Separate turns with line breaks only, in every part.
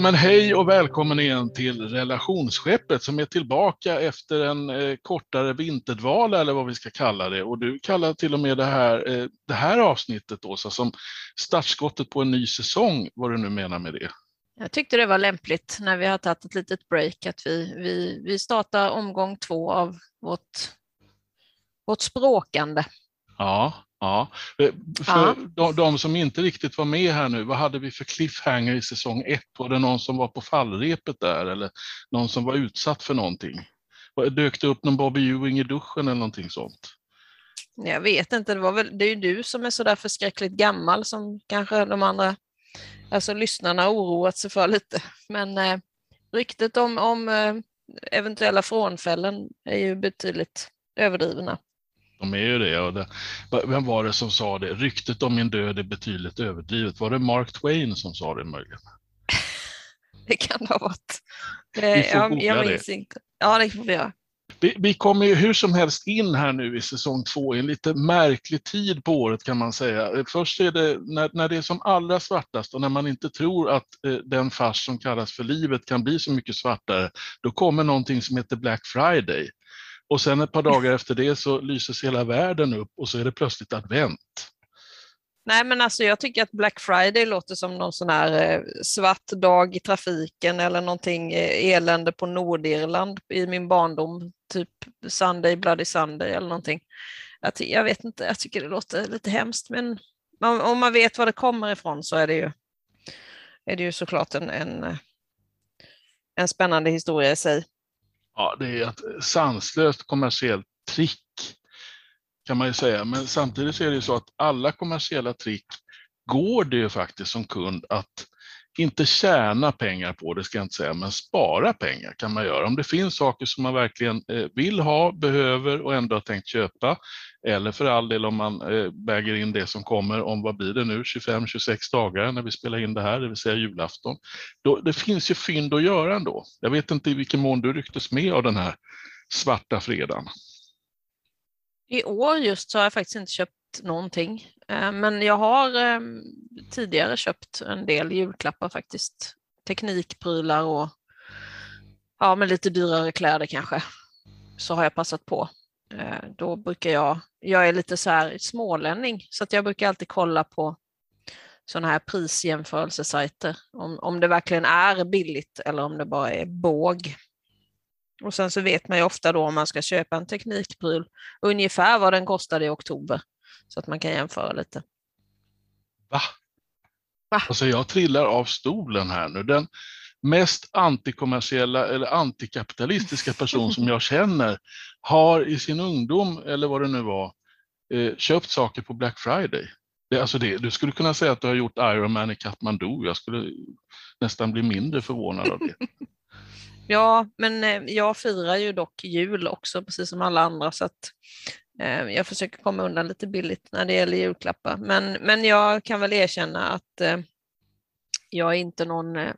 Ja men hej och välkommen igen till relationsskeppet som är tillbaka efter en eh, kortare vinterdvala eller vad vi ska kalla det. Och du kallar till och med det här, eh, det här avsnittet Åsa som startskottet på en ny säsong, vad du nu menar med det.
Jag tyckte det var lämpligt när vi har tagit ett litet break att vi, vi, vi startar omgång två av vårt, vårt språkande.
Ja, Ja, eh, för. De, de, som inte riktigt var med här nu, vad hade vi för cliffhanger i säsong ett? Var det någon som var på fallrepet där eller någon som var utsatt för någonting? Dök det upp någon Bobby Ewing i duschen eller någonting sånt?
Jag vet inte, det, var väl, det är ju du som är så där förskräckligt gammal som kanske de andra alltså lyssnarna oroat sig för lite. Men eh, ryktet om, om eh, eventuella frånfällen är ju betydligt överdrivna.
De är ju det, och det. Vem var det som sa det? Ryktet om min död är betydligt överdrivet. Var det Mark Twain som sa det möjligen?
Det kan ha varit. Det, jag, jag minns det. inte. Ja, det får vi göra.
Vi, vi kommer ju hur som helst in här nu i säsong två i en lite märklig tid på året kan man säga. Först är det när, när det är som allra svartast och när man inte tror att eh, den fars som kallas för livet kan bli så mycket svartare, då kommer någonting som heter Black Friday. Och sen ett par dagar efter det så lyses hela världen upp och så är det plötsligt advent.
Nej, men alltså jag tycker att Black Friday låter som någon sån här eh, svart dag i trafiken eller någonting eh, elände på Nordirland i min barndom, typ Sunday Bloody Sunday eller någonting. Jag, jag vet inte, jag tycker det låter lite hemskt, men om man vet var det kommer ifrån så är det ju, är det ju såklart en, en, eh, en spännande historia i sig
ja, det är ett sanslöst kommersiellt trick kan man ju säga. Men samtidigt så är det ju så att alla kommersiella trick går det ju faktiskt som kund att inte tjäna pengar på, det ska jag inte säga, men spara pengar kan man göra. Om det finns saker som man verkligen eh, vill ha, behöver och ändå har tänkt köpa, eller för all del om man eh, väger in det som kommer om, vad blir det nu, 25-26 dagar när vi spelar in det här, det vill säga julafton. Då, det finns ju fynd att göra ändå. Jag vet inte i vilken mån du rycktes med av den här svarta fredagen.
I år just så har jag faktiskt inte köpt någonting. Eh, men jag har eh, tidigare köpt en del julklappar faktiskt. Teknikprylar och ja, men lite dyrare kläder kanske. Så har jag passat på. Eh, då brukar jag, jag är lite så här smålänning, så att jag brukar alltid kolla på sådana här prisjämförelsesajter. Om, om det verkligen är billigt eller om det bara är båg. Och sen så vet man ju ofta då om man ska köpa en teknikpryl ungefär vad den kostade i oktober. Så att man kan jämföra lite.
Va? Va? Alltså jag trillar av stolen här nu. Den mest antikommersiella eller antikapitalistiska person som jag känner har i sin ungdom, eller vad det nu var, eh, köpt saker på Black Friday. Det, alltså det, du skulle kunna säga att du har gjort Ironman i Kathmandu. Jag skulle nästan bli mindre förvånad av det.
ja, men eh, jag firar ju dock jul också, precis som alla andra, så att Eh, jag försöker komma undan lite billigt när det gäller julklappar, men, men jag kan väl erkänna att eh, jag är inte någon eh,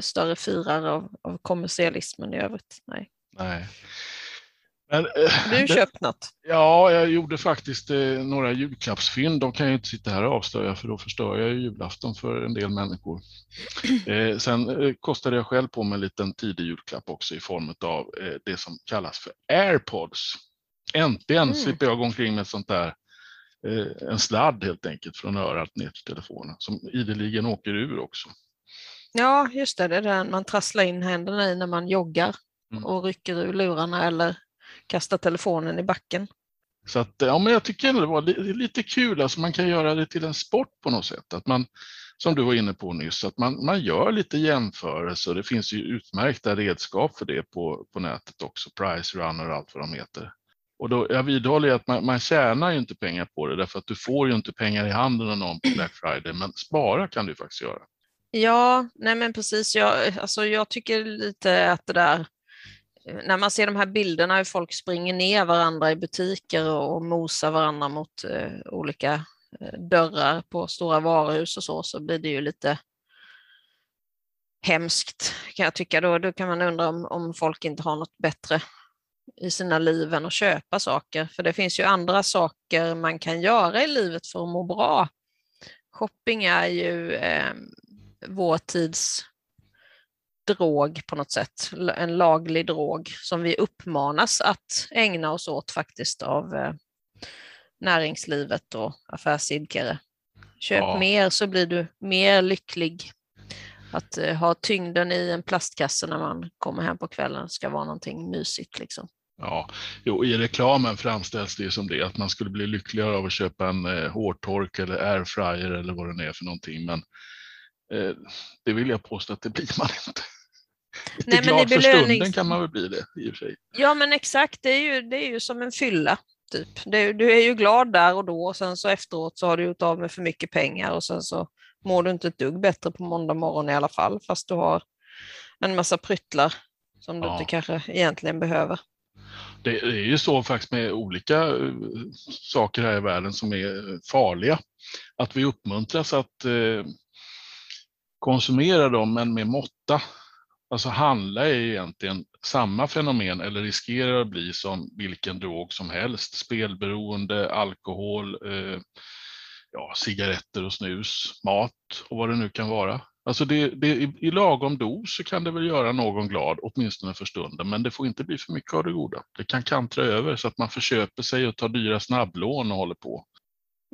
större firare av, av kommersialismen i övrigt. Nej.
Nej.
Men, du har köpt något?
Ja, jag gjorde faktiskt eh, några julklappsfynd. De kan jag inte sitta här och avslöja för då förstör jag julafton för en del människor. Eh, sen eh, kostade jag själv på mig en liten tidig julklapp också i form av det som kallas för airpods. Äntligen mm. slipper jag gå omkring med sånt där, eh, en sladd helt enkelt från örat ner till telefonen som ideligen åker ur också.
Ja, just det, det är den man trasslar in händerna i när man joggar mm. och rycker ur lurarna eller kastar telefonen i backen.
Så att, ja, men jag tycker det var lite kul, alltså man kan göra det till en sport på något sätt. Att man, som du var inne på nyss, att man, man gör lite jämförelser. Det finns ju utmärkta redskap för det på, på nätet också, Price Runner och allt vad de heter. Och då, jag vidhåller att man, man tjänar ju inte pengar på det därför att du får ju inte pengar i handen av någon på Black Friday, men spara kan du faktiskt göra.
Ja, nej men precis. Jag, alltså jag tycker lite att det där, när man ser de här bilderna hur folk springer ner varandra i butiker och mosar varandra mot eh, olika eh, dörrar på stora varuhus och så, så blir det ju lite hemskt kan jag tycka. Då, då kan man undra om, om folk inte har något bättre i sina liv än att köpa saker. För det finns ju andra saker man kan göra i livet för att må bra. Shopping är ju eh, vår tids drog på något sätt, en laglig drog som vi uppmanas att ägna oss åt faktiskt av eh, näringslivet och affärsidkare. Köp ja. mer så blir du mer lycklig. Att eh, ha tyngden i en plastkasse när man kommer hem på kvällen ska vara någonting mysigt. Liksom.
Ja, jo, i reklamen framställs det som det, att man skulle bli lyckligare av att köpa en eh, hårtork eller airfryer eller vad det är för någonting. Men eh, det vill jag påstå att det blir man inte. Nej, glad för stunden kan man väl bli det i och för sig.
Ja, men exakt, det är ju, det är ju som en fylla. Typ. Det, du är ju glad där och då och sen så efteråt så har du gjort av med för mycket pengar och sen så mår du inte ett dugg bättre på måndag morgon i alla fall fast du har en massa pryttlar som du ja. inte kanske egentligen behöver.
Det är ju så faktiskt med olika eh, saker här i världen som är farliga. Att vi uppmuntras att eh, konsumera dem men med måtta. Alltså handla är egentligen samma fenomen eller riskerar att bli som vilken drog som helst. Spelberoende, alkohol, eh, ja, cigaretter och snus, mat och vad det nu kan vara. Alltså det, det, I lagom dos så kan det väl göra någon glad, åtminstone för stunden, men det får inte bli för mycket av det goda. Det kan kantra över så att man förköper sig och tar dyra snabblån och håller på.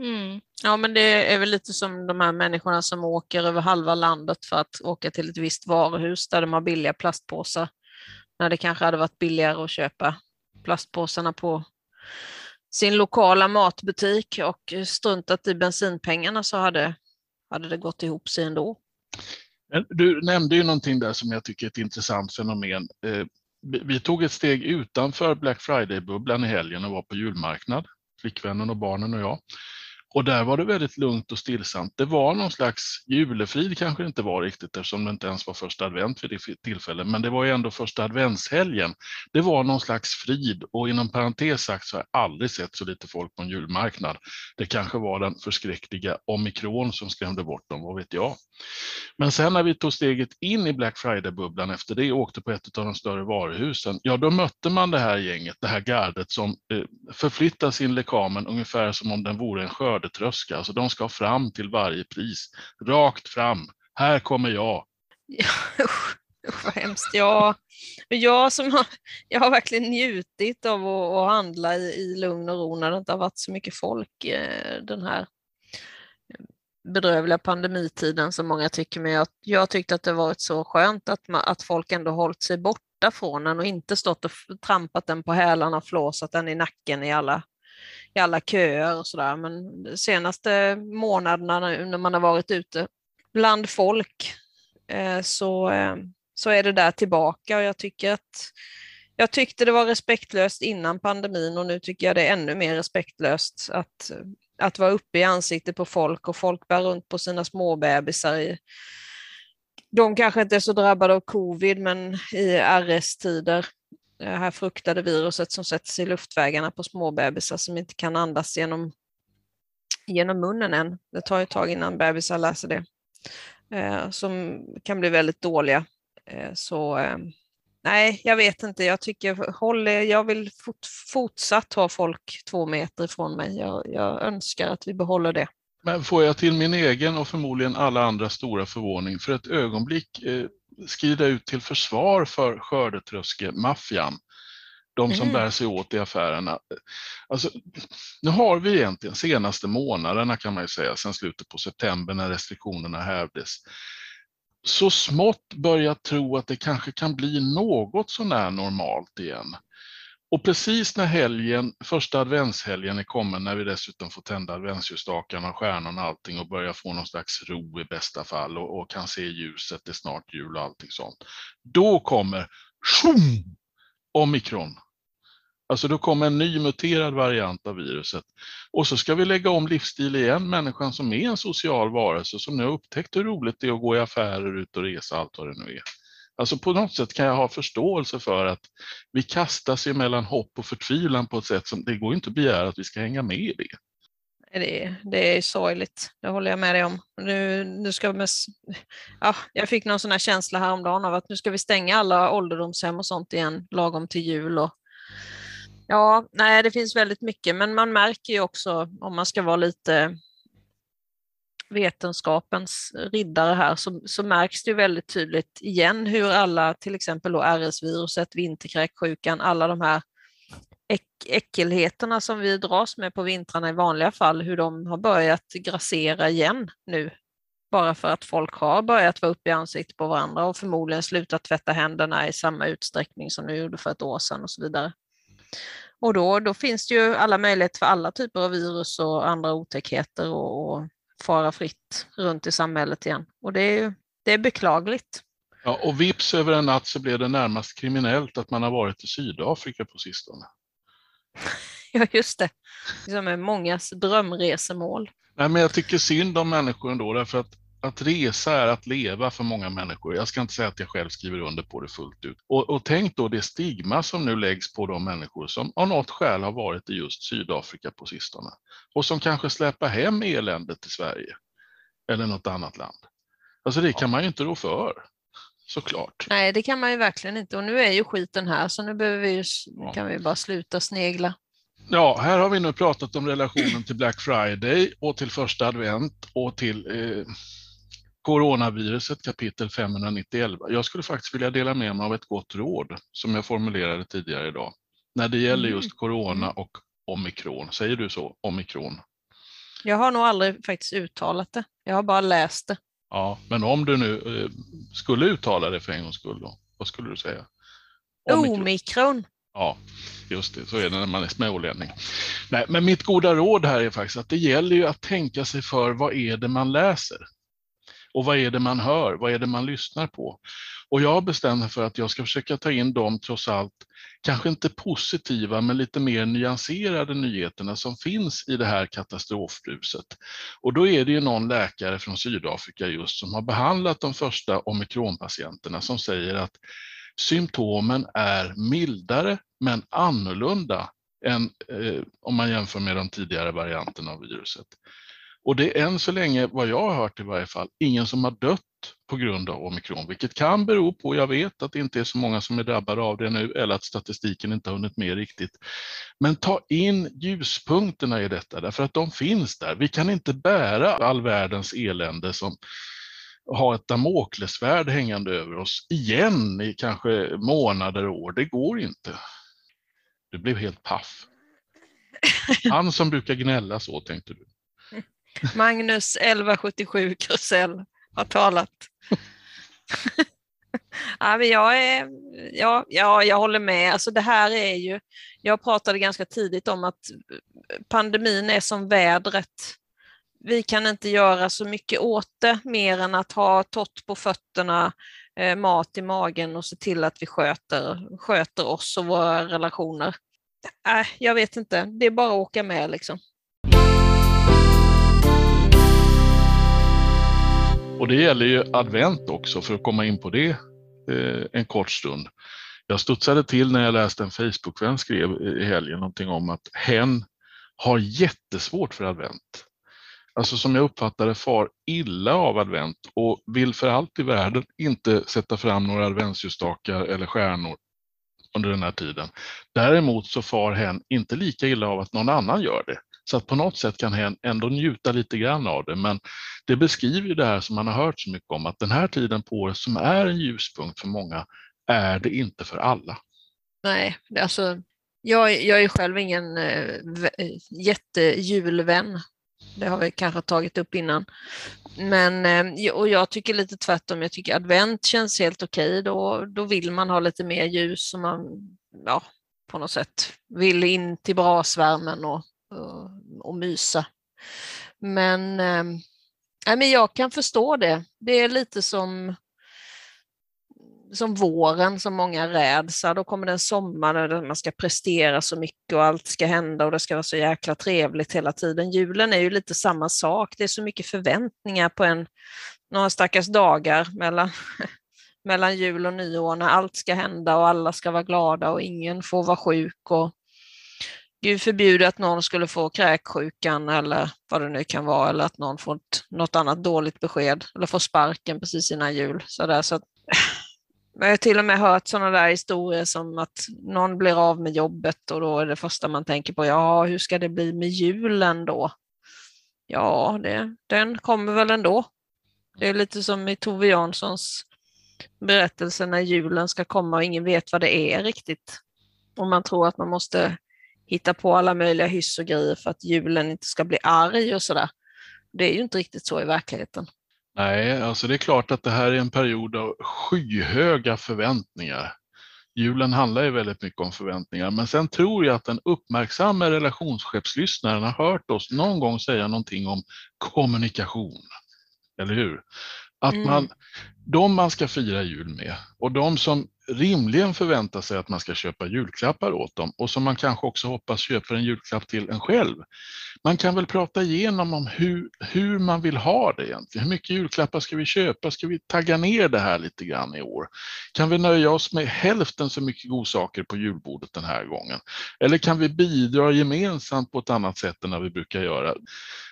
Mm. Ja, men det är väl lite som de här människorna som åker över halva landet för att åka till ett visst varuhus där de har billiga plastpåsar. När det kanske hade varit billigare att köpa plastpåsarna på sin lokala matbutik och struntat i bensinpengarna så hade, hade det gått ihop sig ändå.
Du nämnde ju någonting där som jag tycker är ett intressant fenomen. Eh, vi tog ett steg utanför Black Friday-bubblan i helgen och var på julmarknad, flickvännen och barnen och jag. Och där var det väldigt lugnt och stillsamt. Det var någon slags julefrid kanske det inte var riktigt eftersom det inte ens var första advent vid det tillfället, men det var ju ändå första adventshelgen. Det var någon slags frid och inom parentes sagt så har jag aldrig sett så lite folk på en julmarknad. Det kanske var den förskräckliga omikron som skrämde bort dem, vad vet jag. Men sen när vi tog steget in i Black Friday-bubblan efter det och åkte på ett av de större varuhusen, ja då mötte man det här gänget, det här gardet som eh, förflyttar sin lekamen ungefär som om den vore en skörd skördetröska. Alltså de ska fram till varje pris, rakt fram. Här kommer jag.
Ja, usch, usch vad hemskt. Ja, jag, som har, jag har verkligen njutit av att, att handla i, i lugn och ro när det inte har varit så mycket folk eh, den här eh, bedrövliga pandemitiden som många tycker, men jag, jag tyckte att det varit så skönt att, man, att folk ändå hållit sig borta från den och inte stått och trampat den på hälarna och flåsat den i nacken i alla, i alla köer och sådär. Men de senaste månaderna när man har varit ute bland folk eh, så, eh, så är det där tillbaka och jag tycker att jag tyckte det var respektlöst innan pandemin och nu tycker jag det är ännu mer respektlöst att att vara uppe i ansiktet på folk och folk bär runt på sina småbebisar. De kanske inte är så drabbade av covid, men i RS-tider, det här fruktade viruset som sätter sig i luftvägarna på småbebisar som inte kan andas genom, genom munnen än. Det tar ett tag innan bebisar läser det. Eh, som kan bli väldigt dåliga. Eh, så eh, nej, jag vet inte. Jag tycker håll, jag vill fort, fortsatt ha folk två meter ifrån mig. Jag, jag önskar att vi behåller det.
Men får jag till min egen och förmodligen alla andra stora förvåning för ett ögonblick eh, skrida ut till försvar för skördetröskemaffian. De som mm. bär sig åt i affärerna. Alltså, nu har vi egentligen senaste månaderna kan man ju säga, sedan slutet på september när restriktionerna hävdes, så smått börjat tro att det kanske kan bli något sånär normalt igen. Och precis när helgen, första adventshelgen är kommen, när vi dessutom får tända adventsljusstakarna, stjärnorna och allting och börjar få någon slags ro i bästa fall och, och kan se ljuset, det är snart jul och allting sånt. Då kommer shum, omikron. Alltså då kommer en ny muterad variant av viruset. Och så ska vi lägga om livsstil igen, människan som är en social varelse som nu har upptäckt hur roligt det är att gå i affärer, ut och resa, allt vad det nu är. Alltså på något sätt kan jag ha förståelse för att vi kastas mellan hopp och förtvivlan på ett sätt som det går inte att begära att vi ska hänga med i det.
Det, det är sorgligt, det håller jag med dig om. Nu, nu ska vi, ja, jag fick någon sån här känsla häromdagen av att nu ska vi stänga alla ålderdomshem och sånt igen lagom till jul. Och Ja, nej, det finns väldigt mycket, men man märker ju också om man ska vara lite vetenskapens riddare här så, så märks det väldigt tydligt igen hur alla, till exempel då RS-viruset, vinterkräksjukan, alla de här äck äckelheterna som vi dras med på vintrarna i vanliga fall, hur de har börjat grassera igen nu. Bara för att folk har börjat vara uppe i ansiktet på varandra och förmodligen slutat tvätta händerna i samma utsträckning som de gjorde för ett år sedan och så vidare. Och då, då finns det ju alla möjligheter för alla typer av virus och andra otäckheter och, och fara fritt runt i samhället igen. Och det är, det är beklagligt.
Ja, och vips över en natt så blev det närmast kriminellt att man har varit i Sydafrika på sistone.
ja, just det. Som är mångas drömresemål.
Nej, men jag tycker synd om människor ändå, därför att att resa är att leva för många människor. Jag ska inte säga att jag själv skriver under på det fullt ut. Och, och tänk då det stigma som nu läggs på de människor som av något skäl har varit i just Sydafrika på sistone och som kanske släpar hem eländet till Sverige eller något annat land. Alltså det kan man ju inte rå för, såklart.
Nej, det kan man ju verkligen inte. Och nu är ju skiten här, så nu behöver vi ju, kan vi bara sluta snegla.
Ja, här har vi nu pratat om relationen till Black Friday och till första advent och till eh, Coronaviruset kapitel 591. Jag skulle faktiskt vilja dela med mig av ett gott råd som jag formulerade tidigare idag. När det gäller mm. just corona och omikron. Säger du så? Omikron?
Jag har nog aldrig faktiskt uttalat det. Jag har bara läst det.
Ja, men om du nu eh, skulle uttala det för en gångs skull då, vad skulle du säga?
Omikron. omikron.
Ja, just det, så är det när man är smålänning. Nej, men mitt goda råd här är faktiskt att det gäller ju att tänka sig för vad är det man läser? Och vad är det man hör? Vad är det man lyssnar på? Och jag har bestämt mig för att jag ska försöka ta in de trots allt, kanske inte positiva, men lite mer nyanserade nyheterna som finns i det här katastrofbruset. Och då är det ju någon läkare från Sydafrika just som har behandlat de första omikronpatienterna som säger att symptomen är mildare men annorlunda än eh, om man jämför med de tidigare varianterna av viruset. Och det är än så länge, vad jag har hört i varje fall, ingen som har dött på grund av omikron, vilket kan bero på, jag vet att det inte är så många som är drabbade av det nu eller att statistiken inte har hunnit med riktigt. Men ta in ljuspunkterna i detta, därför att de finns där. Vi kan inte bära all världens elände som har ett damoklesvärd hängande över oss igen i kanske månader och år. Det går inte. Du blev helt paff. Han som brukar gnälla så, tänkte du.
Magnus 1177 Krusell har talat. ja, men jag, är, ja, ja, jag håller med. Alltså det här är ju, jag pratade ganska tidigt om att pandemin är som vädret. Vi kan inte göra så mycket åt det mer än att ha tott på fötterna, eh, mat i magen och se till att vi sköter, sköter oss och våra relationer. Äh, jag vet inte, det är bara att åka med liksom.
Och det gäller ju advent också för att komma in på det eh, en kort stund. Jag studsade till när jag läste en Facebookvän skrev i helgen någonting om att hen har jättesvårt för advent. Alltså som jag uppfattar det far illa av advent och vill för allt i världen inte sätta fram några adventsljusstakar eller stjärnor under den här tiden. Däremot så far hen inte lika illa av att någon annan gör det. Så att på något sätt kan hen ändå njuta lite grann av det. Men det beskriver ju det här som man har hört så mycket om, att den här tiden på året som är en ljuspunkt för många, är det inte för alla.
Nej, alltså jag, jag är själv ingen äh, jättejulvän. Det har vi kanske tagit upp innan. Men, eh, och jag tycker lite tvärtom, jag tycker advent känns helt okej. Okay. Då, då vill man ha lite mer ljus och man ja, på något sätt vill in till brasvärmen och och, och mysa. Men, äh, men jag kan förstå det. Det är lite som, som våren som många räds. Då kommer det en sommar där man ska prestera så mycket och allt ska hända och det ska vara så jäkla trevligt hela tiden. Julen är ju lite samma sak. Det är så mycket förväntningar på en, några stackars dagar mellan, mellan jul och nyår när allt ska hända och alla ska vara glada och ingen får vara sjuk och Gud förbjude att någon skulle få kräksjukan eller vad det nu kan vara, eller att någon får något annat dåligt besked eller får sparken precis innan jul. Så där, så att, jag har till och med hört sådana där historier som att någon blir av med jobbet och då är det första man tänker på, ja, hur ska det bli med julen då? Ja, det, den kommer väl ändå. Det är lite som i Tove Janssons berättelse när julen ska komma och ingen vet vad det är riktigt. Och man tror att man måste hitta på alla möjliga hyss och grejer för att julen inte ska bli arg och sådär. Det är ju inte riktigt så i verkligheten.
Nej, alltså det är klart att det här är en period av skyhöga förväntningar. Julen handlar ju väldigt mycket om förväntningar, men sen tror jag att den uppmärksamma relationschefslyssnaren har hört oss någon gång säga någonting om kommunikation. Eller hur? Att man, mm. de man ska fira jul med och de som rimligen förväntar sig att man ska köpa julklappar åt dem och som man kanske också hoppas köper en julklapp till en själv. Man kan väl prata igenom om hur, hur man vill ha det egentligen. Hur mycket julklappar ska vi köpa? Ska vi tagga ner det här lite grann i år? Kan vi nöja oss med hälften så mycket godsaker på julbordet den här gången? Eller kan vi bidra gemensamt på ett annat sätt än vad vi brukar göra?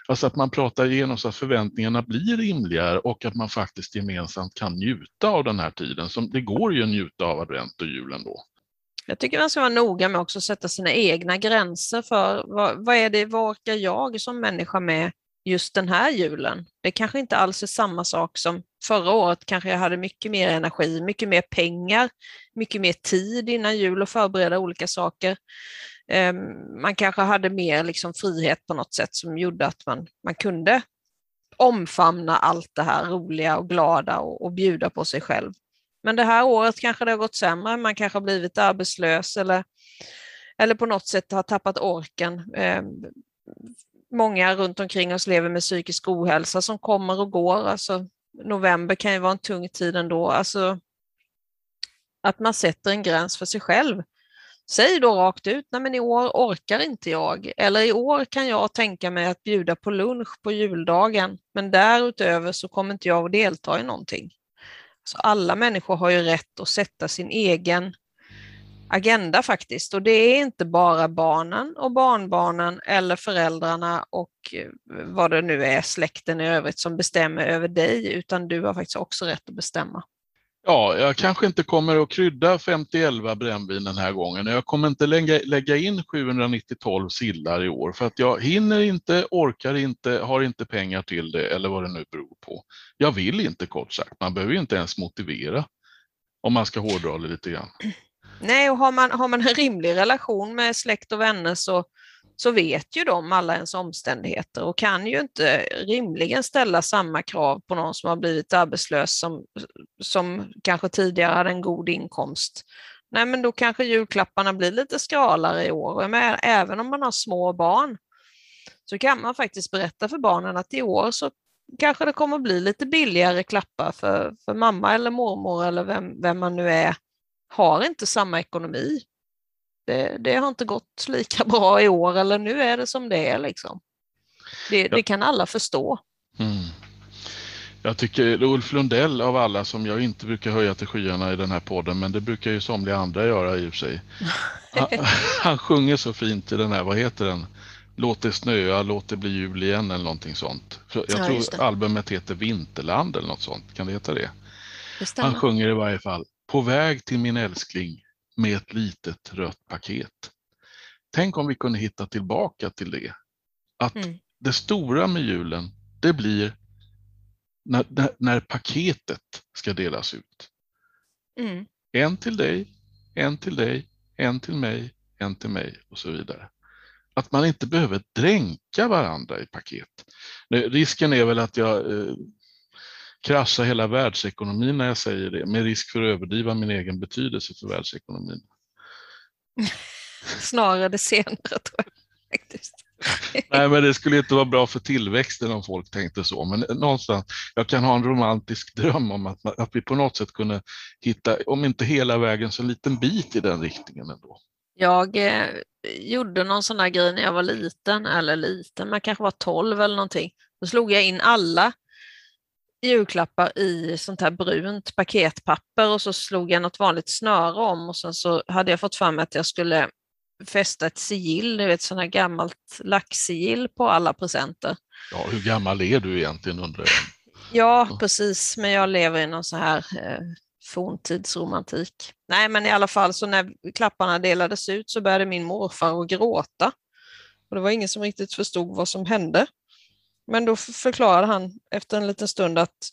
Alltså att man pratar igenom så att förväntningarna blir rimligare och att man faktiskt gemensamt kan njuta av den här tiden. Som det går ju att njuta av advent och julen då.
Jag tycker man ska vara noga med också att sätta sina egna gränser för vad, vad är det, vad orkar jag som människa med just den här julen? Det kanske inte alls är samma sak som förra året kanske jag hade mycket mer energi, mycket mer pengar, mycket mer tid innan jul att förbereda olika saker. Ehm, man kanske hade mer liksom frihet på något sätt som gjorde att man, man kunde omfamna allt det här roliga och glada och, och bjuda på sig själv. Men det här året kanske det har gått sämre, man kanske har blivit arbetslös eller, eller på något sätt har tappat orken. Eh, många runt omkring oss lever med psykisk ohälsa som kommer och går. Alltså, november kan ju vara en tung tid ändå. Alltså, att man sätter en gräns för sig själv. Säg då rakt ut, nej men i år orkar inte jag. Eller i år kan jag tänka mig att bjuda på lunch på juldagen, men därutöver så kommer inte jag att delta i någonting. Så alla människor har ju rätt att sätta sin egen agenda faktiskt. Och det är inte bara barnen och barnbarnen eller föräldrarna och eh, vad det nu är, släkten i övrigt som bestämmer över dig, utan du har faktiskt också rätt att bestämma.
Ja, jag kanske inte kommer att krydda 50-11 brännvin den här gången. Jag kommer inte lägga, lägga in 790-12 sillar i år för att jag hinner inte, orkar inte, har inte pengar till det eller vad det nu beror på. Jag vill inte kort sagt. Man behöver inte ens motivera om man ska hårdra det lite grann.
Nej, och har man, har man en rimlig relation med släkt och vänner så så vet ju de alla ens omständigheter och kan ju inte rimligen ställa samma krav på någon som har blivit arbetslös som, som kanske tidigare hade en god inkomst. Nej, men då kanske julklapparna blir lite skralare i år. Men även om man har små barn så kan man faktiskt berätta för barnen att i år så kanske det kommer bli lite billigare klappar för, för mamma eller mormor eller vem, vem man nu är har inte samma ekonomi det, det, har inte gått lika bra i år eller nu är det som det är. Liksom. Det, det kan alla förstå. Mm.
Jag tycker Ulf Lundell av alla som jag inte brukar höja till skyarna i den här podden, men det brukar ju somliga andra göra i och för sig. Han, han sjunger så fint i den här, vad heter den? Låt det snöa, låt det bli jul igen eller någonting sånt. Jag ja, tror albumet heter Vinterland eller något sånt. Kan det heta det? det han sjunger i varje fall På väg till min älskling, med ett litet rött paket. Tänk om vi kunde hitta tillbaka till det. Att mm. det stora med julen, det blir när, när, när paketet ska delas ut. Mm. En till dig, en till dig, en till mig, en till mig och så vidare. Att man inte behöver dränka varandra i paket. Risken är väl att jag eh, krascha hela världsekonomin när jag säger det, med risk för att överdriva min egen betydelse för världsekonomin.
Snarare det senare tror jag. Faktiskt.
Nej, men det skulle inte vara bra för tillväxten om folk tänkte så. Men någonstans, jag kan ha en romantisk dröm om att, att vi på något sätt kunde hitta, om inte hela vägen, så en liten bit i den riktningen ändå.
Jag eh, gjorde någon sån här grej när jag var liten, eller liten, men kanske var 12 eller någonting. Då slog jag in alla julklappar i sånt här brunt paketpapper och så slog jag något vanligt snöre om och sen så hade jag fått mig att jag skulle fästa ett sigill, du vet sånt här gammalt laxsigill på alla presenter.
Ja, hur gammal är du egentligen undrar jag?
Ja, precis, men jag lever i någon så här eh, forntidsromantik. Nej, men i alla fall så när klapparna delades ut så började min morfar att gråta. Och det var ingen som riktigt förstod vad som hände. Men då förklarade han efter en liten stund att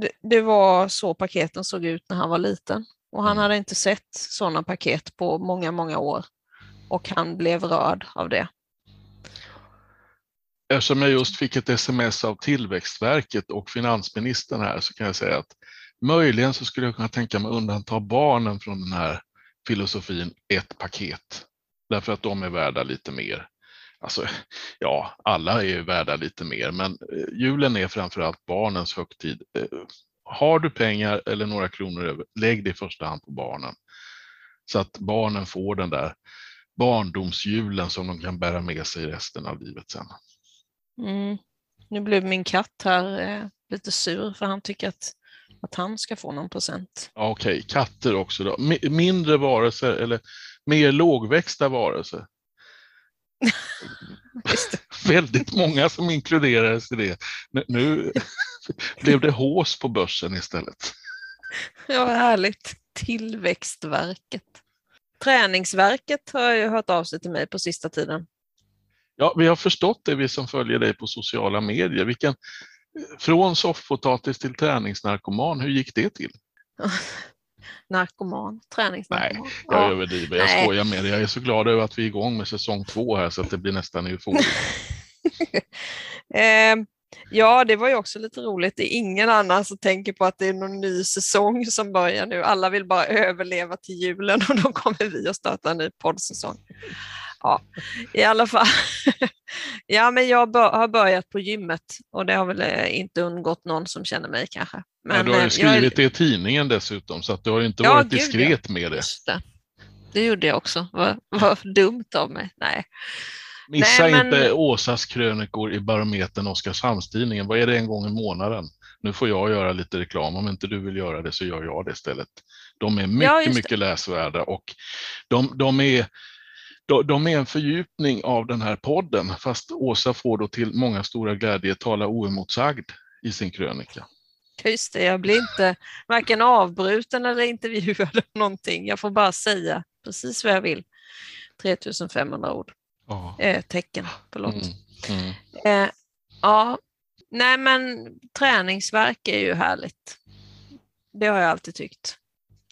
det, det var så paketen såg ut när han var liten. Och han
Mm.
hade inte sett sådana paket på många, många år. Och han blev rörd av det.
Eftersom jag just fick ett sms av Tillväxtverket och finansministern här så kan jag säga att möjligen så skulle jag kunna tänka mig undanta barnen från den här filosofin ett paket. Därför att de är värda lite mer. Alltså, ja, alla är ju värda lite mer, men eh, julen är framförallt barnens högtid. Eh, Har du pengar eller några kronor över, lägg det i första hand på barnen. Så att barnen får den där barndomsjulen som de kan bära med sig resten av livet sen.
Mm. Nu blev min katt här eh, lite sur för han tycker att, att han ska få någon present.
Ja, Okej, katter också då. Mi- Mindre varelser eller mer lågväxta varelser. Väldigt många som inkluderades i det. Nu, blev det hås på börsen istället.
Ja, härligt. Tillväxtverket. Träningsverket har ju hört av sig till mig på sista tiden.
Ja, vi har förstått det, vi som följer dig på sociala medier. Vilken, från soffpotatis till träningsnarkoman, hur gick det till?
Narkoman, träningsnarkoman.
Jag
Ja.
överdriver, jag
Nej.
skojar med dig. Jag är så glad över att vi är igång med säsong två här så att det blir nästan euforiskt.
Eh, ja, det var ju också lite roligt. Det är ingen annan som tänker på att det är någon ny säsong som börjar nu. Alla vill bara överleva till julen och då kommer vi att starta en ny poddsäsong. Ja, i alla fall. ja, men jag bör, har börjat på gymmet och det har väl eh, inte undgått någon som känner mig kanske.
Men, du har
eh,
ju
är-
skrivit det i tidningen dessutom så att du har inte
Ja,
varit
gud,
diskret med det.
Det. det gjorde jag också. Vad, vad dumt av mig. Nej.
Missa
Nej, men-
inte Åsas krönikor i Barometern Oskarshamnstidningen. Vad är det en gång i månaden? Nu får jag göra lite reklam. Om inte du vill göra det så gör jag det istället. De är mycket,
det.
mycket läsvärda och de, de, är, de, de är en fördjupning av den här podden. Fast Åsa får då till många stora glädje tala oemotsagd i sin krönika.
Just det, jag blir inte varken avbruten eller intervjuad eller någonting. Jag får bara säga precis vad jag vill. 3500 ord,
Ja.
eh, tecken, förlåt.
Mm, mm.
Eh, ja, nej men träningsverk är ju härligt. Det har jag alltid tyckt.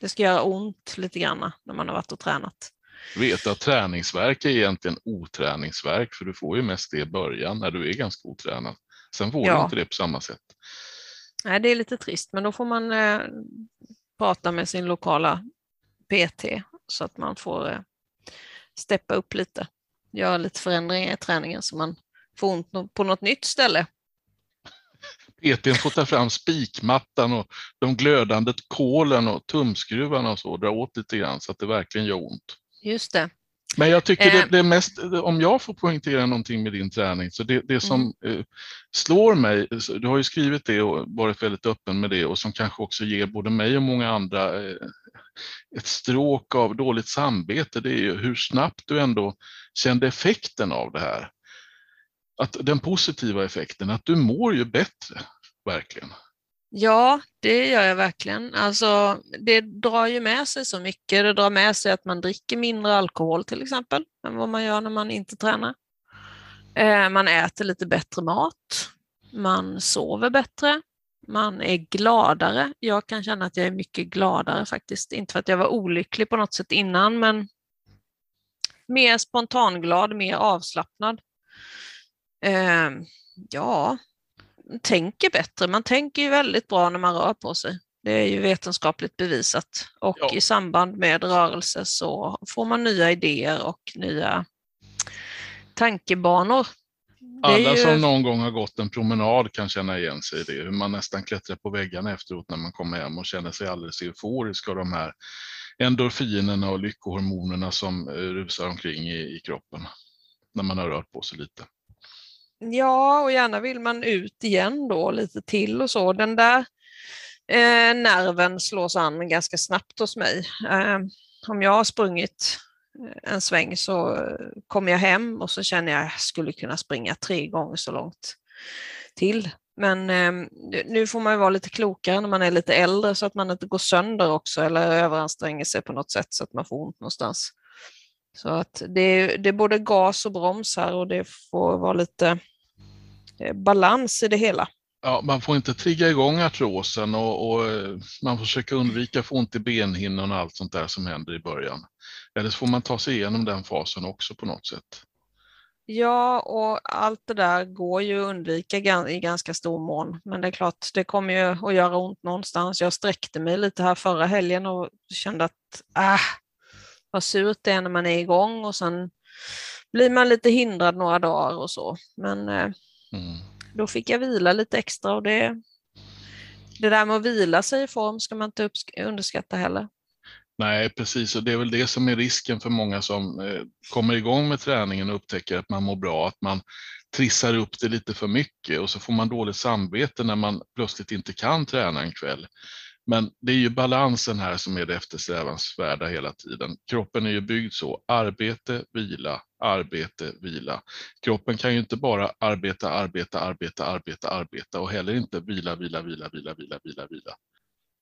Det ska göra ont lite grann när man har varit och tränat.
Du vet att träningsverk är egentligen oträningsverk för du får ju mest det i början när du är ganska otränad. Sen får du
Ja.
inte det på samma sätt.
Nej, det är lite trist, men då får man eh, prata med sin lokala PT så att man får eh, steppa upp lite, göra lite förändringar i träningen så man får ont på något nytt ställe.
PTn får ta fram spikmattan och de glödande kolen och tumskruvarna och så och dra åt lite grann så att det verkligen gör ont.
Just det.
Men jag tycker det,
Eh.
det mest, om jag får poängtera någonting med din träning, så det, det som
Mm.
slår mig, du har ju skrivit det och varit väldigt öppen med det och som kanske också ger både mig och många andra eh, ett stråk av dåligt samvete, det är ju hur snabbt du ändå kände effekten av det här. Att den positiva effekten, att du mår ju bättre, verkligen.
Ja, det gör jag verkligen. Alltså, det drar ju med sig så mycket. Det drar med sig att man dricker mindre alkohol till exempel än vad man gör när man inte tränar. Eh, man äter lite bättre mat. Man sover bättre. Man är gladare. Jag kan känna att jag är mycket gladare faktiskt. Inte för att jag var olycklig på något sätt innan, men mer spontanglad, mer avslappnad. Eh, ja, tänker bättre. Man tänker ju väldigt bra när man rör på sig. Det är ju vetenskapligt bevisat. Och
Ja.
i samband med rörelse så får man nya idéer och nya tankebanor.
Alla
ju-
som någon gång har gått en promenad kan känna igen sig i det, hur man nästan klättrar på väggarna efteråt när man kommer hem och känner sig alldeles euforisk av de här endorfinerna och lyckohormonerna som eh, rusar omkring i, i kroppen när man har rört på sig lite.
Ja, och gärna vill man ut igen då lite till och så. Den där eh, nerven slås an ganska snabbt hos mig. Eh, om jag har sprungit eh, en sväng så eh, kommer jag hem och så känner jag att jag skulle kunna springa tre gånger så långt till. Men eh, nu får man ju vara lite klokare när man är lite äldre så att man inte går sönder också eller överanstränger sig på något sätt så att man får ont någonstans. Så att det det är både gas och broms här och det får vara lite eh, balans i det hela.
Ja, man får inte trigga igång artrosen och, och eh, man får försöka undvika få ont i benhinnan och allt sånt där som händer i början. Eller så får man ta sig igenom den fasen också på något sätt.
Ja, och allt det där går ju att undvika i ganska stor mån. Men det är klart, det kommer ju att göra ont någonstans. Jag sträckte mig lite här förra helgen och kände att äh, vad surt det är när man är igång och sen blir man lite hindrad några dagar och så. Men eh, mm. då fick jag vila lite extra och det, det där med att vila sig i form ska man inte underskatta heller.
Nej, precis, och det är väl det som är risken för många som eh, kommer igång med träningen och upptäcker att man mår bra, att man trissar upp det lite för mycket och så får man dåligt samvete när man plötsligt inte kan träna en kväll. Men det är ju balansen här som är det eftersträvansvärda hela tiden. Kroppen är ju byggd så, arbete, vila, arbete, vila. Kroppen kan ju inte bara arbeta, arbeta, arbeta, arbeta, arbeta och heller inte vila, vila, vila, vila, vila, vila, vila.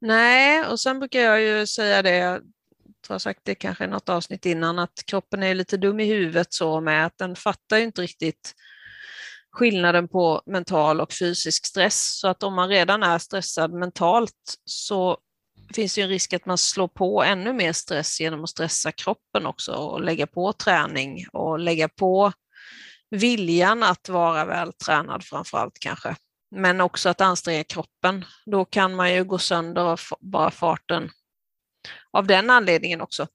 Nej, och sen brukar jag ju säga det, jag tror jag sagt det kanske i något avsnitt innan, att kroppen är lite dum i huvudet så med att den fattar ju inte riktigt skillnaden på mental och fysisk stress. Så att om man redan är stressad mentalt så finns det en risk att man slår på ännu mer stress genom att stressa kroppen också och lägga på träning och lägga på viljan att vara vältränad framför allt kanske. Men också att anstränga kroppen. Då kan man ju gå sönder av bara farten av den anledningen också.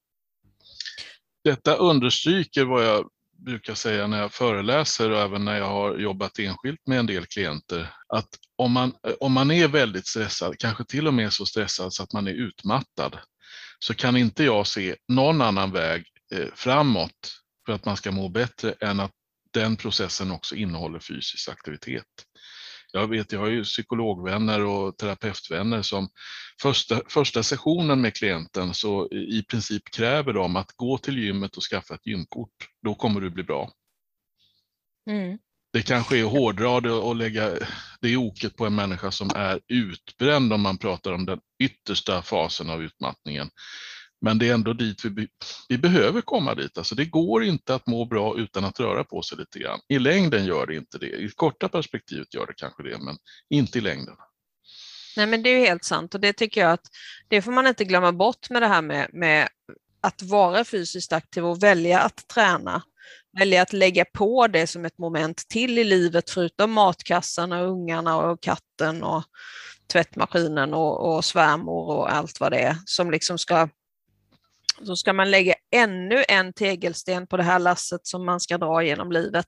Detta understryker vad jag brukar säga när jag föreläser och även när jag har jobbat enskilt med en del klienter, att om man, om man är väldigt stressad, kanske till och med så stressad så att man är utmattad, så kan inte jag se någon annan väg eh, framåt för att man ska må bättre än att den processen också innehåller fysisk aktivitet. Jag vet, jag har ju psykologvänner och terapeutvänner som första, första sessionen med klienten så i princip kräver de att gå till gymmet och skaffa ett gymkort. Då kommer du bli bra. Mm. Det kanske är hårdra det och lägga det oket på en människa som är utbränd om man pratar om den yttersta fasen av utmattningen. Men det är ändå dit vi, vi behöver komma dit. Alltså det går inte att må bra utan att röra på sig lite grann. I längden gör det inte det. I korta perspektivet gör det kanske det, men inte i längden.
Nej, men det är ju helt sant och det tycker jag att det får man inte glömma bort med det här med, med att vara fysiskt aktiv och välja att träna. Välja att lägga på det som ett moment till i livet förutom matkassarna, ungarna och katten och tvättmaskinen och, och svärmor och allt vad det är som liksom ska så ska man lägga ännu en tegelsten på det här lasset som man ska dra genom livet.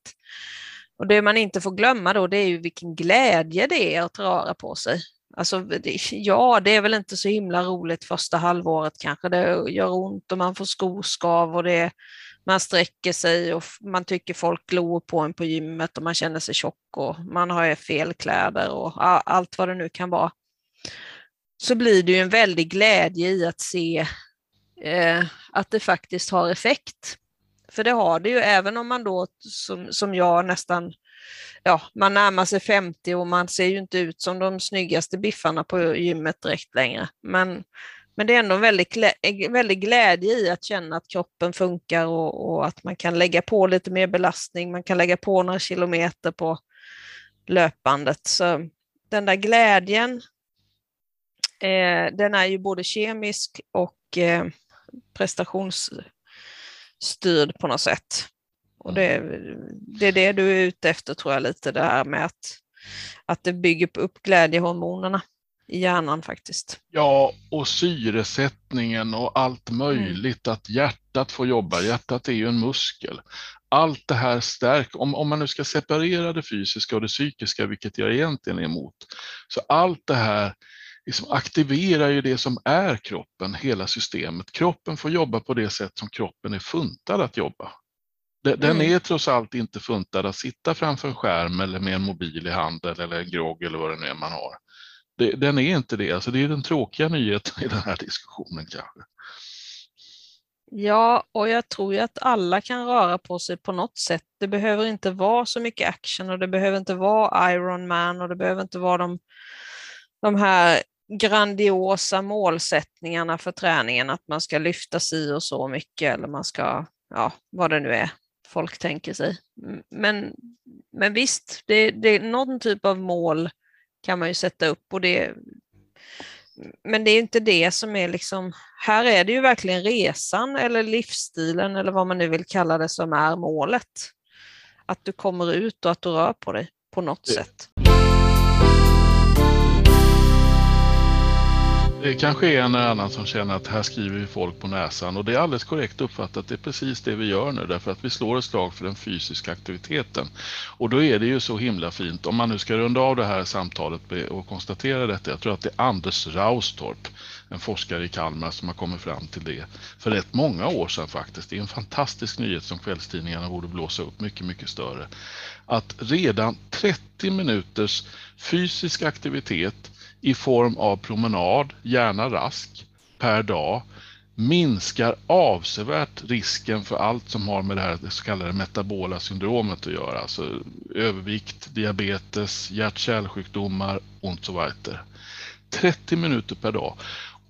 Och det man inte får glömma då det är ju vilken glädje det är att röra på sig. Alltså, ja, det är väl inte så himla roligt första halvåret kanske. Det gör ont och man får skoskav och det, man sträcker sig och man tycker folk glor på en på gymmet och man känner sig tjock och man har fel kläder och allt vad det nu kan vara. Så blir det ju en väldig glädje i att se eh, att det faktiskt har effekt. För det har det ju, även om man då som, som jag nästan, ja, man närmar sig 50 och man ser ju inte ut som de snyggaste biffarna på gymmet direkt längre. Men, men det är ändå en väldig, glädje i att känna att kroppen funkar och, och att man kan lägga på lite mer belastning, man kan lägga på några kilometer på löpandet. Så den där glädjen, eh, den är ju både kemisk och eh, prestationsstyrd på något sätt. Och det, det är det du är ute efter tror jag lite, det här med att, att det bygger upp glädjehormonerna i hjärnan faktiskt.
Ja, och syresättningen och allt möjligt, mm. att hjärtat får jobba. Hjärtat är ju en muskel. Allt det här stärker, om, om man nu ska separera det fysiska och det psykiska, vilket jag egentligen är emot, så allt det här liksom aktiverar ju det som är kroppen, hela systemet. Kroppen får jobba på det sätt som kroppen är funtad att jobba. Den mm. är trots allt inte funtad att sitta framför en skärm eller med en mobil i handen eller en grogg eller vad det nu är man har. Den är inte det, alltså det är den tråkiga nyheten i den här diskussionen kanske.
Ja, och jag tror ju att alla kan röra på sig på något sätt. Det behöver inte vara så mycket action och det behöver inte vara Iron Man och det behöver inte vara de, de här grandiosa målsättningarna för träningen, att man ska lyfta si och så mycket eller man ska, ja, vad det nu är folk tänker sig. Men, men visst, det, det, någon typ av mål kan man ju sätta upp och det, men det är inte det som är liksom, här är det ju verkligen resan eller livsstilen eller vad man nu vill kalla det som är målet. Att du kommer ut och att du rör på dig på något det. sätt.
Det kanske är en eller annan som känner att här skriver vi folk på näsan och det är alldeles korrekt uppfattat. Det är precis det vi gör nu därför att vi slår ett slag för den fysiska aktiviteten. Och då är det ju så himla fint om man nu ska runda av det här samtalet och konstatera detta. Jag tror att det är Anders Raustorp, en forskare i Kalmar som har kommit fram till det för rätt många år sedan faktiskt. Det är en fantastisk nyhet som kvällstidningarna borde blåsa upp mycket, mycket större. Att redan 30 minuters fysisk aktivitet i form av promenad, gärna rask, per dag minskar avsevärt risken för allt som har med det här så kallade metabola syndromet att göra. Alltså övervikt, diabetes, hjärt-kärlsjukdomar och så vidare. 30 minuter per dag.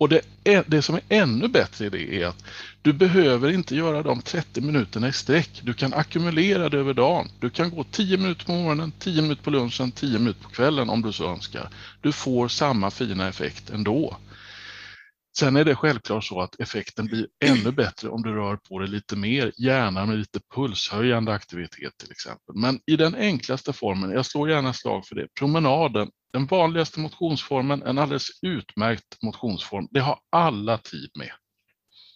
Och det, är, det som är ännu bättre i det är att du behöver inte göra de 30 minuterna i sträck. Du kan ackumulera det över dagen. Du kan gå 10 minuter på morgonen, 10 minuter på lunchen, 10 minuter på kvällen om du så önskar. Du får samma fina effekt ändå. Sen är det självklart så att effekten blir ännu bättre om du rör på dig lite mer, gärna med lite pulshöjande aktivitet till exempel. Men i den enklaste formen, jag slår gärna slag för det, promenaden, den vanligaste motionsformen, en alldeles utmärkt motionsform. Det har alla tid med.